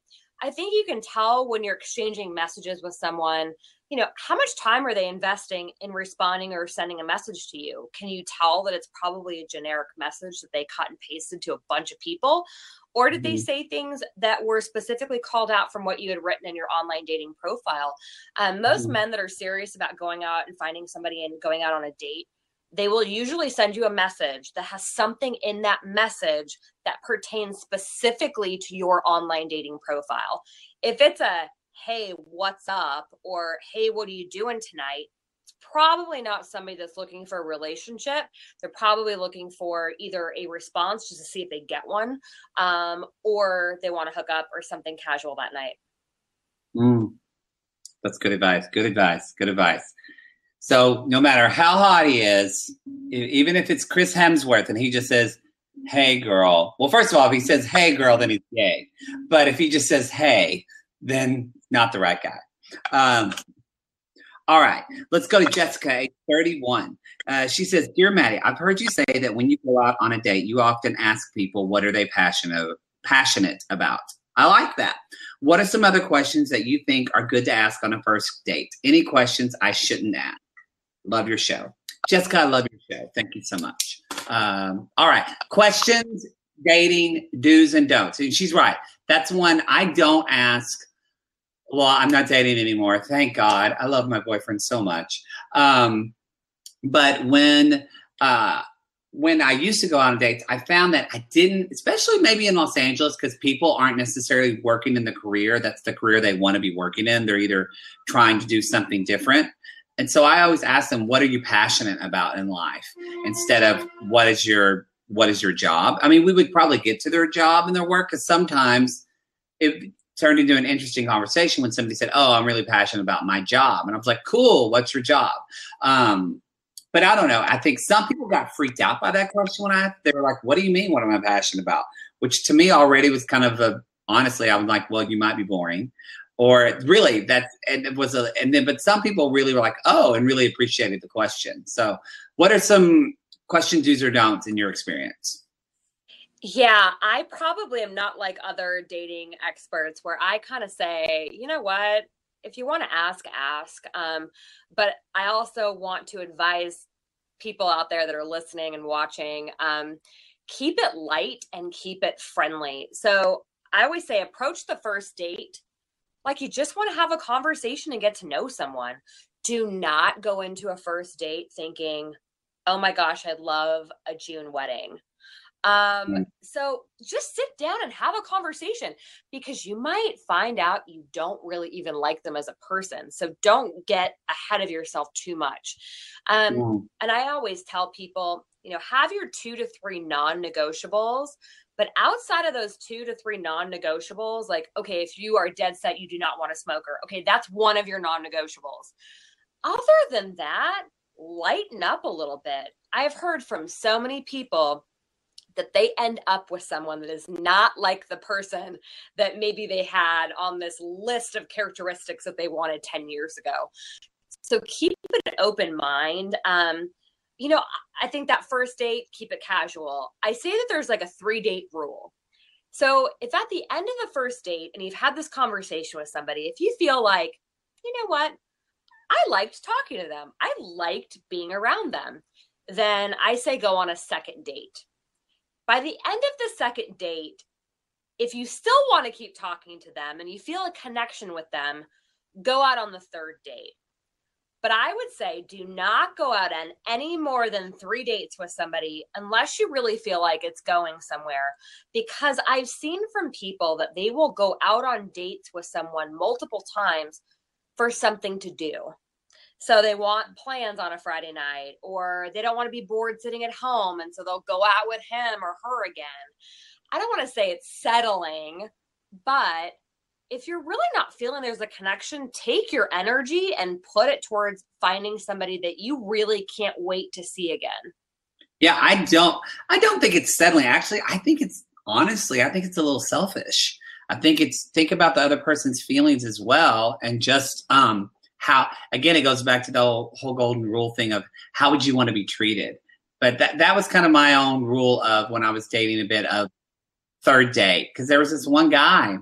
I think you can tell when you're exchanging messages with someone you know how much time are they investing in responding or sending a message to you can you tell that it's probably a generic message that they cut and pasted to a bunch of people or did mm-hmm. they say things that were specifically called out from what you had written in your online dating profile um, most mm-hmm. men that are serious about going out and finding somebody and going out on a date they will usually send you a message that has something in that message that pertains specifically to your online dating profile if it's a hey, what's up? Or hey, what are you doing tonight? It's probably not somebody that's looking for a relationship. They're probably looking for either a response just to see if they get one, um, or they want to hook up or something casual that night. Mm. That's good advice. Good advice. Good advice. So no matter how hot he is, even if it's Chris Hemsworth and he just says, "Hey, girl," well, first of all, if he says "Hey, girl," then he's gay. But if he just says "Hey," then not the right guy. Um, all right, let's go to Jessica, 31. Uh, she says, Dear Mattie, I've heard you say that when you go out on a date, you often ask people what are they passionate passionate about. I like that. What are some other questions that you think are good to ask on a first date? Any questions I shouldn't ask? Love your show. Jessica, I love your show. Thank you so much. Um, all right, questions, dating, do's and don'ts. And she's right. That's one I don't ask well, I'm not dating anymore. Thank God. I love my boyfriend so much. Um, but when uh, when I used to go on dates, I found that I didn't, especially maybe in Los Angeles, because people aren't necessarily working in the career that's the career they want to be working in. They're either trying to do something different. And so I always ask them, what are you passionate about in life? Instead of what is your what is your job? I mean, we would probably get to their job and their work because sometimes it turned into an interesting conversation when somebody said, Oh, I'm really passionate about my job. And I was like, Cool, what's your job? Um, but I don't know. I think some people got freaked out by that question when I they were like, "What do you mean? What am I passionate about?" Which to me already was kind of a honestly, I was like, "Well, you might be boring," or really that and it was a and then but some people really were like, "Oh," and really appreciated the question. So, what are some question do's or don'ts in your experience? Yeah, I probably am not like other dating experts where I kind of say, you know what, if you want to ask, ask. Um, but I also want to advise people out there that are listening and watching um, keep it light and keep it friendly. So I always say approach the first date like you just want to have a conversation and get to know someone. Do not go into a first date thinking, oh my gosh, I'd love a June wedding. Um, mm. so just sit down and have a conversation because you might find out you don't really even like them as a person. So don't get ahead of yourself too much. Um, mm. and I always tell people, you know, have your two to three non negotiables. But outside of those two to three non negotiables, like, okay, if you are dead set, you do not want a smoker, okay, that's one of your non negotiables. Other than that, lighten up a little bit. I've heard from so many people that they end up with someone that is not like the person that maybe they had on this list of characteristics that they wanted 10 years ago. So keep an open mind. Um, you know, I think that first date, keep it casual. I say that there's like a three date rule. So if at the end of the first date and you've had this conversation with somebody, if you feel like, you know what, I liked talking to them, I liked being around them, then I say go on a second date by the end of the second date, if you still want to keep talking to them and you feel a connection with them, go out on the third date. But I would say do not go out on any more than three dates with somebody unless you really feel like it's going somewhere. Because I've seen from people that they will go out on dates with someone multiple times for something to do. So they want plans on a Friday night, or they don't want to be bored sitting at home. And so they'll go out with him or her again. I don't want to say it's settling, but if you're really not feeling there's a connection, take your energy and put it towards finding somebody that you really can't wait to see again. Yeah, I don't I don't think it's settling. Actually, I think it's honestly, I think it's a little selfish. I think it's think about the other person's feelings as well and just um how again it goes back to the whole, golden rule thing of how would you want to be treated? But that that was kind of my own rule of when i was dating a bit of third date because there was this one guy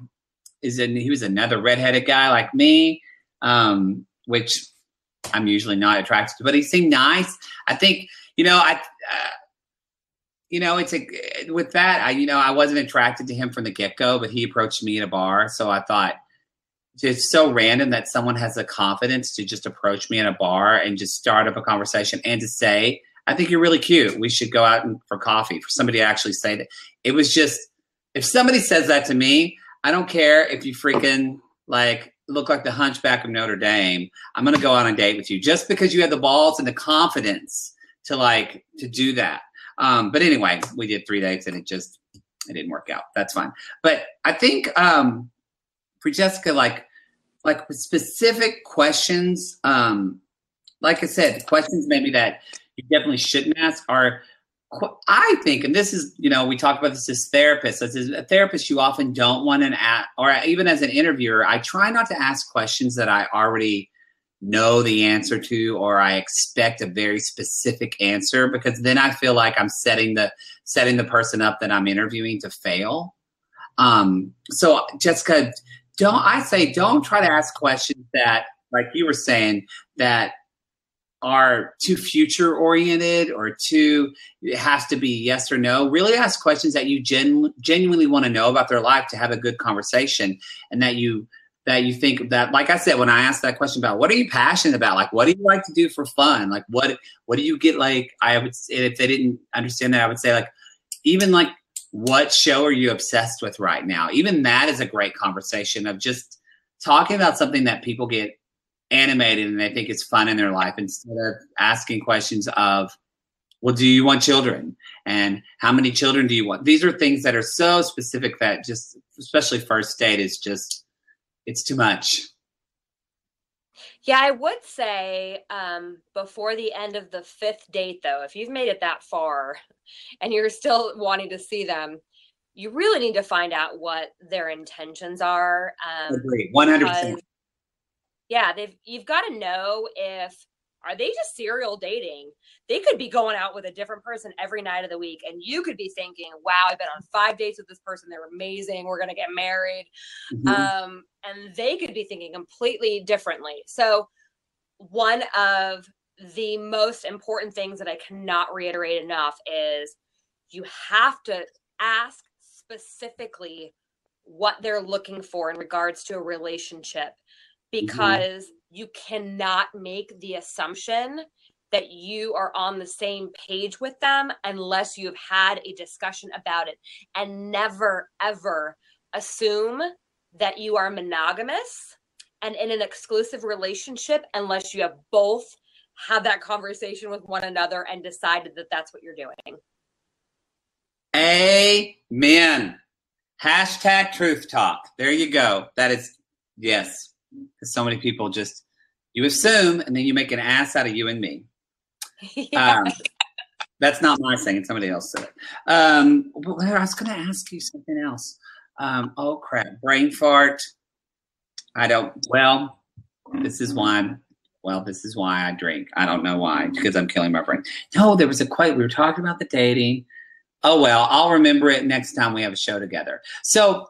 is he was another redheaded guy like me um, which i'm usually not attracted to but he seemed nice. I think you know i uh, you know it's a with that i you know i wasn't attracted to him from the get-go but he approached me at a bar so i thought it's so random that someone has the confidence to just approach me in a bar and just start up a conversation and to say, I think you're really cute. We should go out and, for coffee. For somebody to actually say that. It was just, if somebody says that to me, I don't care if you freaking like look like the hunchback of Notre Dame. I'm going to go on a date with you just because you have the balls and the confidence to like, to do that. Um, but anyway, we did three dates and it just, it didn't work out. That's fine. But I think, um, for Jessica, like like specific questions. Um, like I said, questions maybe that you definitely shouldn't ask are. I think, and this is, you know, we talk about this as therapists. As a therapist, you often don't want an, ask, or even as an interviewer, I try not to ask questions that I already know the answer to, or I expect a very specific answer, because then I feel like I'm setting the setting the person up that I'm interviewing to fail. Um, so, Jessica, don't I say don't try to ask questions that, like you were saying, that are too future oriented or too it has to be yes or no. Really ask questions that you gen, genuinely want to know about their life to have a good conversation and that you that you think that like i said when i asked that question about what are you passionate about? Like what do you like to do for fun? Like what what do you get like i would if they didn't understand that i would say like even like what show are you obsessed with right now? Even that is a great conversation of just talking about something that people get animated and they think it's fun in their life instead of asking questions of well do you want children? And how many children do you want? These are things that are so specific that just especially first date is just it's too much. Yeah, I would say um, before the end of the fifth date, though, if you've made it that far and you're still wanting to see them, you really need to find out what their intentions are. Um, Agree, one hundred percent. Yeah, they've you've got to know if are they just serial dating? They could be going out with a different person every night of the week. And you could be thinking, wow, I've been on five dates with this person. They're amazing. We're going to get married. Mm-hmm. Um, and they could be thinking completely differently. So, one of the most important things that I cannot reiterate enough is you have to ask specifically what they're looking for in regards to a relationship. Because mm-hmm you cannot make the assumption that you are on the same page with them unless you have had a discussion about it and never ever assume that you are monogamous and in an exclusive relationship unless you have both had that conversation with one another and decided that that's what you're doing. Amen. Hashtag truth talk. There you go. That is, yes, because so many people just you assume and then you make an ass out of you and me. Yeah. Um, that's not my saying; somebody else said it. Um, well, I was going to ask you something else. Um, oh crap! Brain fart. I don't. Well, this is why. i Well, this is why I drink. I don't know why, because I'm killing my brain. No, there was a quote. We were talking about the dating. Oh well, I'll remember it next time we have a show together. So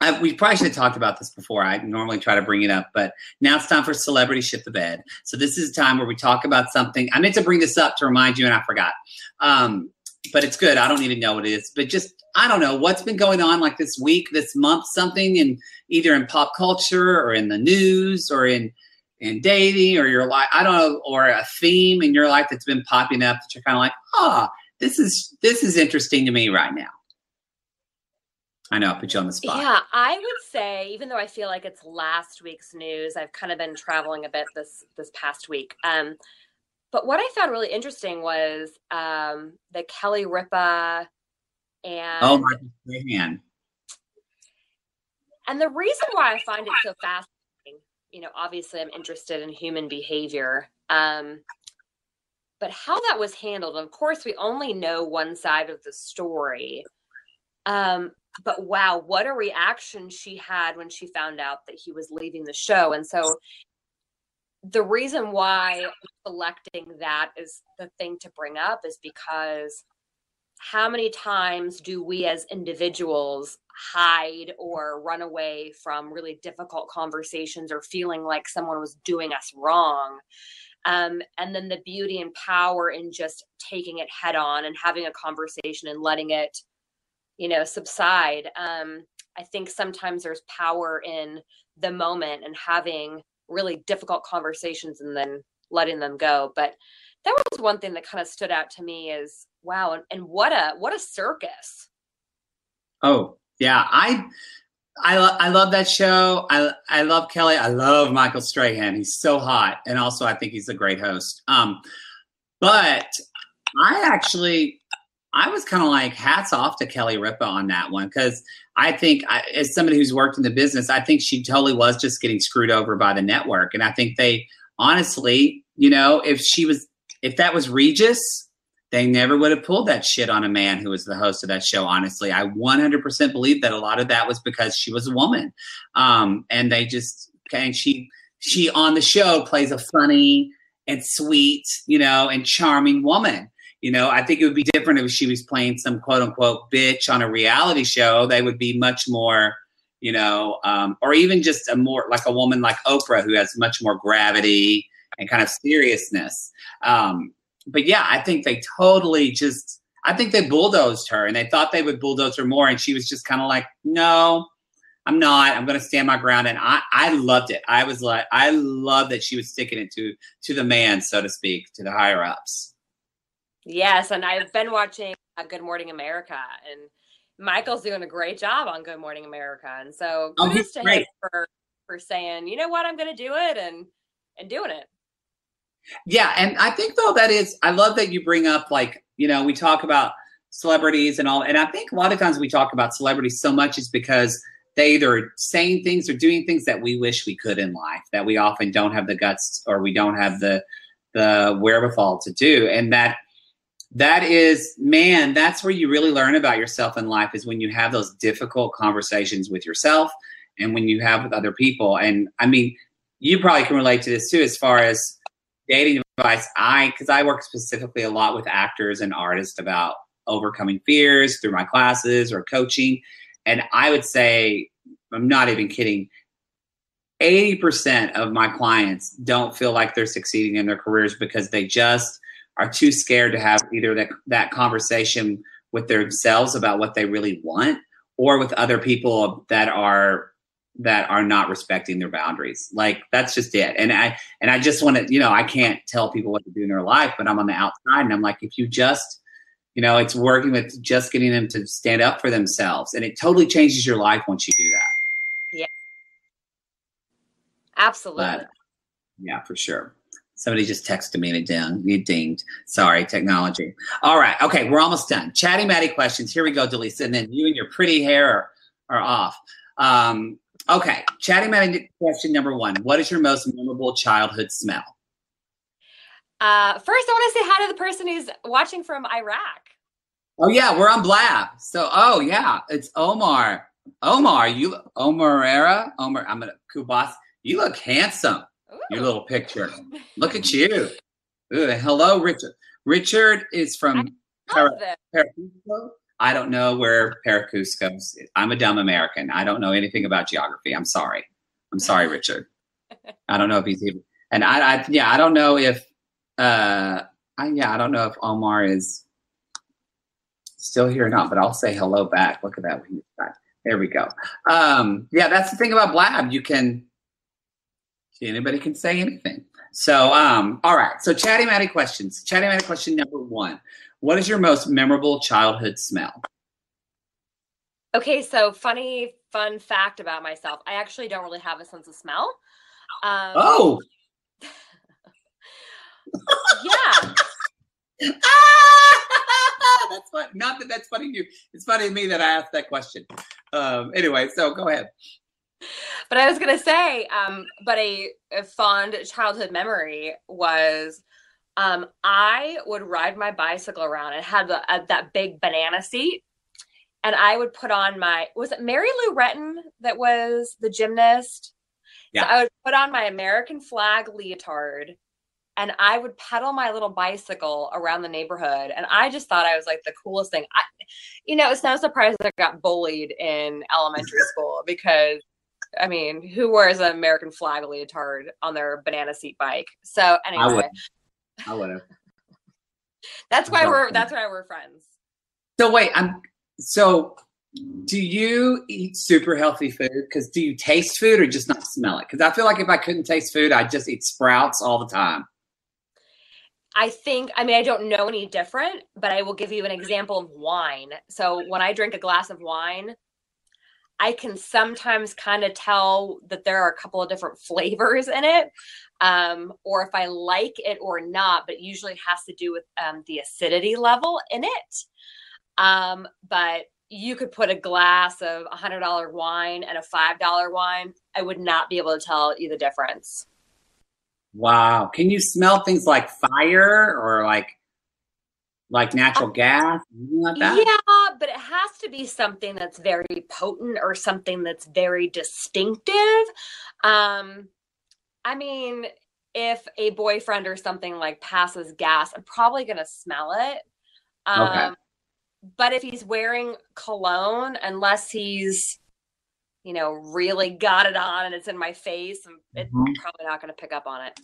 I, we probably should have talked about this before. I normally try to bring it up, but now it's time for celebrity shit the bed. So this is a time where we talk about something. I meant to bring this up to remind you, and I forgot. Um, but it's good. I don't even know what it is, but just I don't know what's been going on like this week, this month, something in either in pop culture or in the news or in in dating or your life. I don't know, or a theme in your life that's been popping up that you're kind of like, ah, oh, this is this is interesting to me right now. I know, I put you on the spot. Yeah, I would say, even though I feel like it's last week's news, I've kind of been traveling a bit this this past week. Um, but what I found really interesting was um, the Kelly Ripa and oh my man. And the reason why I find it so fascinating, you know, obviously I'm interested in human behavior. Um, but how that was handled, of course, we only know one side of the story. Um, but wow, what a reaction she had when she found out that he was leaving the show. And so the reason why selecting that is the thing to bring up is because how many times do we as individuals hide or run away from really difficult conversations or feeling like someone was doing us wrong? Um, and then the beauty and power in just taking it head on and having a conversation and letting it you know subside um i think sometimes there's power in the moment and having really difficult conversations and then letting them go but that was one thing that kind of stood out to me is wow and, and what a what a circus oh yeah i I, lo- I love that show. I, I love Kelly. I love Michael Strahan. He's so hot. And also, I think he's a great host. Um, but I actually I was kind of like hats off to Kelly Ripa on that one because I think, I, as somebody who's worked in the business, I think she totally was just getting screwed over by the network. And I think they honestly, you know, if she was, if that was Regis, they never would have pulled that shit on a man who was the host of that show. Honestly, I 100% believe that a lot of that was because she was a woman, um, and they just and she she on the show plays a funny and sweet, you know, and charming woman. You know, I think it would be different if she was playing some quote unquote bitch on a reality show. They would be much more, you know, um, or even just a more like a woman like Oprah who has much more gravity and kind of seriousness. Um, but yeah, I think they totally just, I think they bulldozed her and they thought they would bulldoze her more. And she was just kind of like, no, I'm not. I'm going to stand my ground. And I, I loved it. I was like, I love that she was sticking it to, to the man, so to speak, to the higher ups. Yes. And I've been watching uh, Good Morning America and Michael's doing a great job on Good Morning America. And so Oh, kudos to him for, for saying, you know what, I'm going to do it and, and doing it. Yeah, and I think though that is I love that you bring up like, you know, we talk about celebrities and all and I think a lot of times we talk about celebrities so much is because they either are saying things or doing things that we wish we could in life that we often don't have the guts or we don't have the the wherewithal to do and that that is man that's where you really learn about yourself in life is when you have those difficult conversations with yourself and when you have with other people. And i mean you probably can relate to this too as far as dating advice. I because i work specifically a lot with actors and artists about overcoming fears through my classes or coaching. And i would say i'm not even kidding 80% of my clients don't feel like they're succeeding in their careers because they just are too scared to have either that, that conversation with themselves about what they really want or with other people that are that are not respecting their boundaries like that's just it and i and i just want to you know i can't tell people what to do in their life but i'm on the outside and i'm like if you just you know it's working with just getting them to stand up for themselves and it totally changes your life once you do that Yeah. Absolutely. But yeah, for sure. Somebody just texted me and it it dinged. Sorry, technology. All right, okay, we're almost done. Chatty Mattie questions. Here we go, Dalisa. And then you and your pretty hair are, are off. Um, okay, Chatty Mattie question number one. What is your most memorable childhood smell? Uh, first, I want to say hi to the person who's watching from Iraq. Oh yeah, we're on Blab. So oh yeah, it's Omar. Omar, you Omar Era? Omar, I'm gonna Kubas. You look handsome. Your little picture. Look at you. Ooh, hello, Richard. Richard is from this. Paracusco. I don't know where Paracusco is. I'm a dumb American. I don't know anything about geography. I'm sorry. I'm sorry, Richard. I don't know if he's even. And I, I yeah, I don't know if. Uh, I, yeah, I don't know if Omar is still here or not. But I'll say hello back. Look at that. There we go. Um, yeah, that's the thing about Blab. You can anybody can say anything. So, um, all right. So, Chatty Mattie questions. Chatty Mattie question number one: What is your most memorable childhood smell? Okay, so funny fun fact about myself. I actually don't really have a sense of smell. Um, Oh, yeah. that's fun. Not that that's funny to you. It's funny to me that I asked that question. Um, anyway, so go ahead. But I was gonna say, um, but a, a fond childhood memory was um, I would ride my bicycle around and had the, uh, that big banana seat, and I would put on my was it Mary Lou Retton that was the gymnast? Yeah. So I would put on my American flag leotard, and I would pedal my little bicycle around the neighborhood, and I just thought I was like the coolest thing. I, you know, it's no surprise that I got bullied in elementary school because I mean, who wears an American flag leotard on their banana seat bike? So I anyway, would. I would have. that's why we're that's why we're friends. So wait, I'm. So, do you eat super healthy food? Because do you taste food or just not smell it? Because I feel like if I couldn't taste food, I'd just eat sprouts all the time. I think I mean I don't know any different, but I will give you an example of wine. So when I drink a glass of wine, I can sometimes kind of tell that there are a couple of different flavors in it, um, or if I like it or not. But usually it has to do with um, the acidity level in it. Um, but you could put a glass of a hundred dollar wine and a five dollar wine. I would not be able to tell you the difference. Wow. Can you smell things like fire or like like natural gas? Anything like that? Yeah, but it has to be something that's very potent or something that's very distinctive. Um, I mean, if a boyfriend or something like passes gas, I'm probably gonna smell it. Um, Okay. But if he's wearing cologne, unless he's, you know, really got it on and it's in my face, I'm it's Mhm. probably not gonna pick up on it.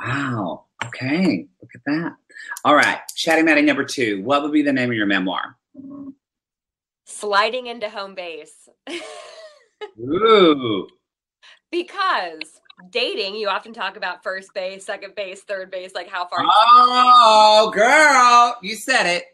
Wow. Okay. Look at that. All right. Chatty Mattie number two. What would be the name of your memoir? Sliding into home base. Ooh. because dating, you often talk about first base, second base, third base, like how far. Oh, girl, you said it.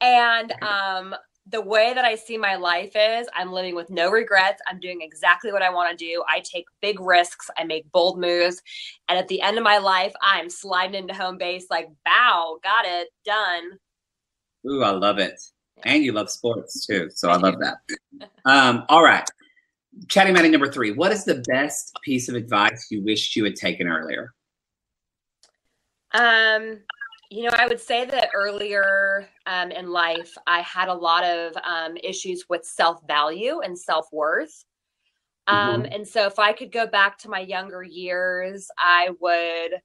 And um, the way that I see my life is I'm living with no regrets. I'm doing exactly what I want to do. I take big risks. I make bold moves. And at the end of my life, I'm sliding into home base like, bow, got it, done. Ooh, I love it. And you love sports too. So I love that. Um, all right. Chatty Mattie number three. What is the best piece of advice you wished you had taken earlier? Um, you know, I would say that earlier um, in life, I had a lot of um, issues with self value and self worth. Um, mm-hmm. And so, if I could go back to my younger years, I would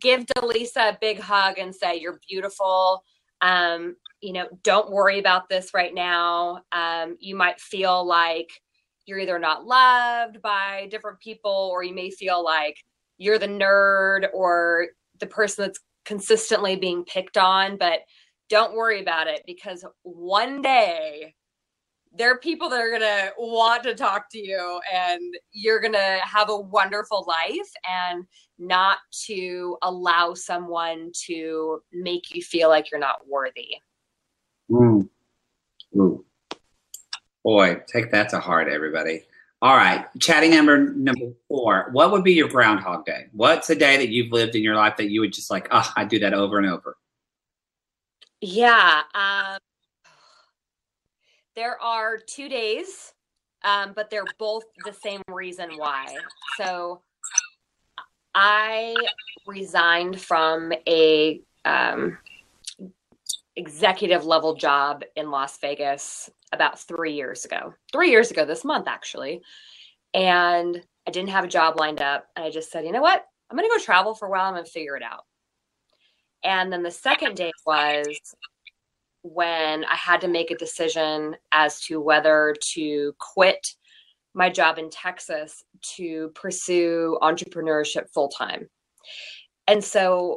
give Dalisa a big hug and say, You're beautiful. Um, you know, don't worry about this right now. Um, you might feel like you're either not loved by different people, or you may feel like you're the nerd or the person that's consistently being picked on, but don't worry about it because one day there are people that are going to want to talk to you and you're going to have a wonderful life and not to allow someone to make you feel like you're not worthy. Mm. Ooh. Boy, take that to heart, everybody. All right, chatting number number four. What would be your Groundhog Day? What's a day that you've lived in your life that you would just like? Oh, I do that over and over. Yeah, um, there are two days, um, but they're both the same reason why. So, I resigned from a um, executive level job in Las Vegas about three years ago. Three years ago this month, actually. And I didn't have a job lined up. And I just said, you know what? I'm going to go travel for a while. I'm going to figure it out. And then the second day was when I had to make a decision as to whether to quit my job in Texas to pursue entrepreneurship full time. And so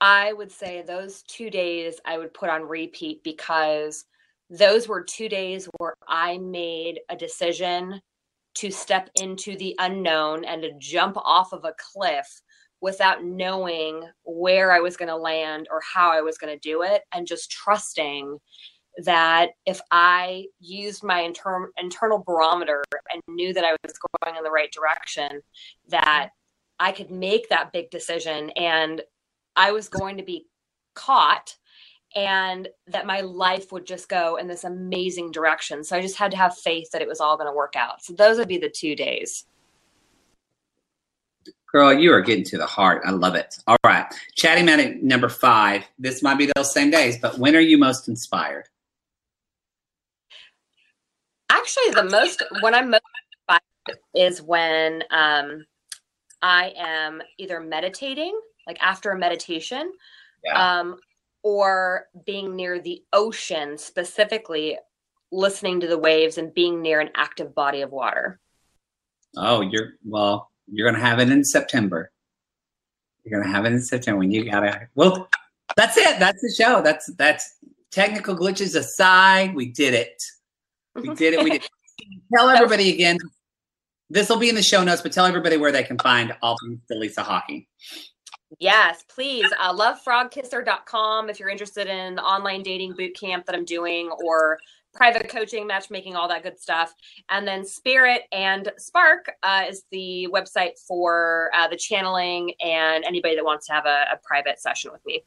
I would say those two days I would put on repeat because those were two days where I made a decision to step into the unknown and to jump off of a cliff without knowing where I was going to land or how I was going to do it, and just trusting that if I used my inter- internal barometer and knew that I was going in the right direction, that I could make that big decision and I was going to be caught and that my life would just go in this amazing direction. So I just had to have faith that it was all going to work out. So those would be the two days. Girl, you are getting to the heart. I love it. All right. Chatting Matty number five. This might be those same days, but when are you most inspired? Actually, the most, when I'm most inspired is when um, I am either meditating, like after a meditation, yeah. um, or being near the ocean, specifically listening to the waves and being near an active body of water. Oh, you're well, you're gonna have it in September. You're gonna have it in September when you gotta well that's it. That's the show. That's that's technical glitches aside, we did it. We did it. We did tell everybody again. This will be in the show notes, but tell everybody where they can find all things Dalisa Hocking. Yes, please. Uh, lovefrogkisser.com if you're interested in the online dating boot camp that I'm doing or private coaching, matchmaking, all that good stuff. And then Spirit and Spark uh, is the website for uh, the channeling and anybody that wants to have a, a private session with me.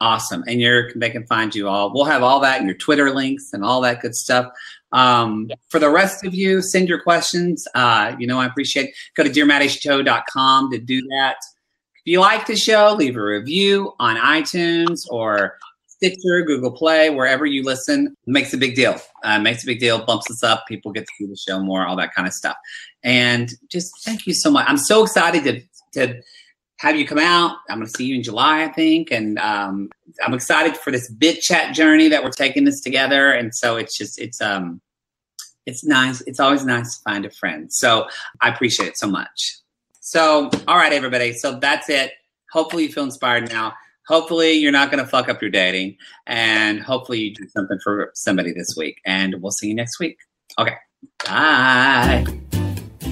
Awesome. And you're, they can find you all. We'll have all that in your Twitter links and all that good stuff. Um, yeah. For the rest of you, send your questions. Uh, you know, I appreciate Go to dearmaddyshow.com to do that. If you like the show, leave a review on iTunes or Stitcher, Google Play, wherever you listen. Makes a big deal. Uh, makes a big deal, bumps us up. People get to see the show more, all that kind of stuff. And just thank you so much. I'm so excited to, to have you come out. I'm going to see you in July, I think. And um, I'm excited for this bit chat journey that we're taking this together. And so it's just, it's, um, it's nice. It's always nice to find a friend. So I appreciate it so much. So, all right, everybody. So that's it. Hopefully, you feel inspired now. Hopefully, you're not going to fuck up your dating. And hopefully, you do something for somebody this week. And we'll see you next week. Okay. Bye.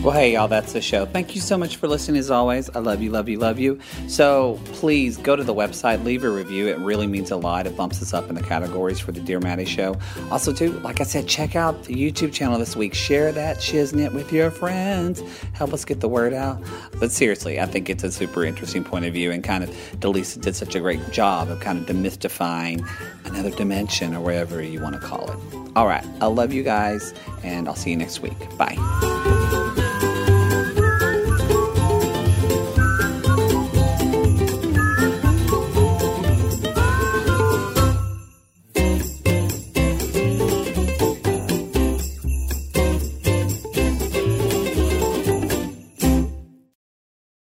Well, hey, y'all, that's the show. Thank you so much for listening as always. I love you, love you, love you. So please go to the website, leave a review. It really means a lot. It bumps us up in the categories for the Dear Mattie show. Also, too, like I said, check out the YouTube channel this week. Share that shiznit with your friends. Help us get the word out. But seriously, I think it's a super interesting point of view and kind of Dalisa did such a great job of kind of demystifying another dimension or whatever you want to call it. All right. I love you guys, and I'll see you next week. Bye.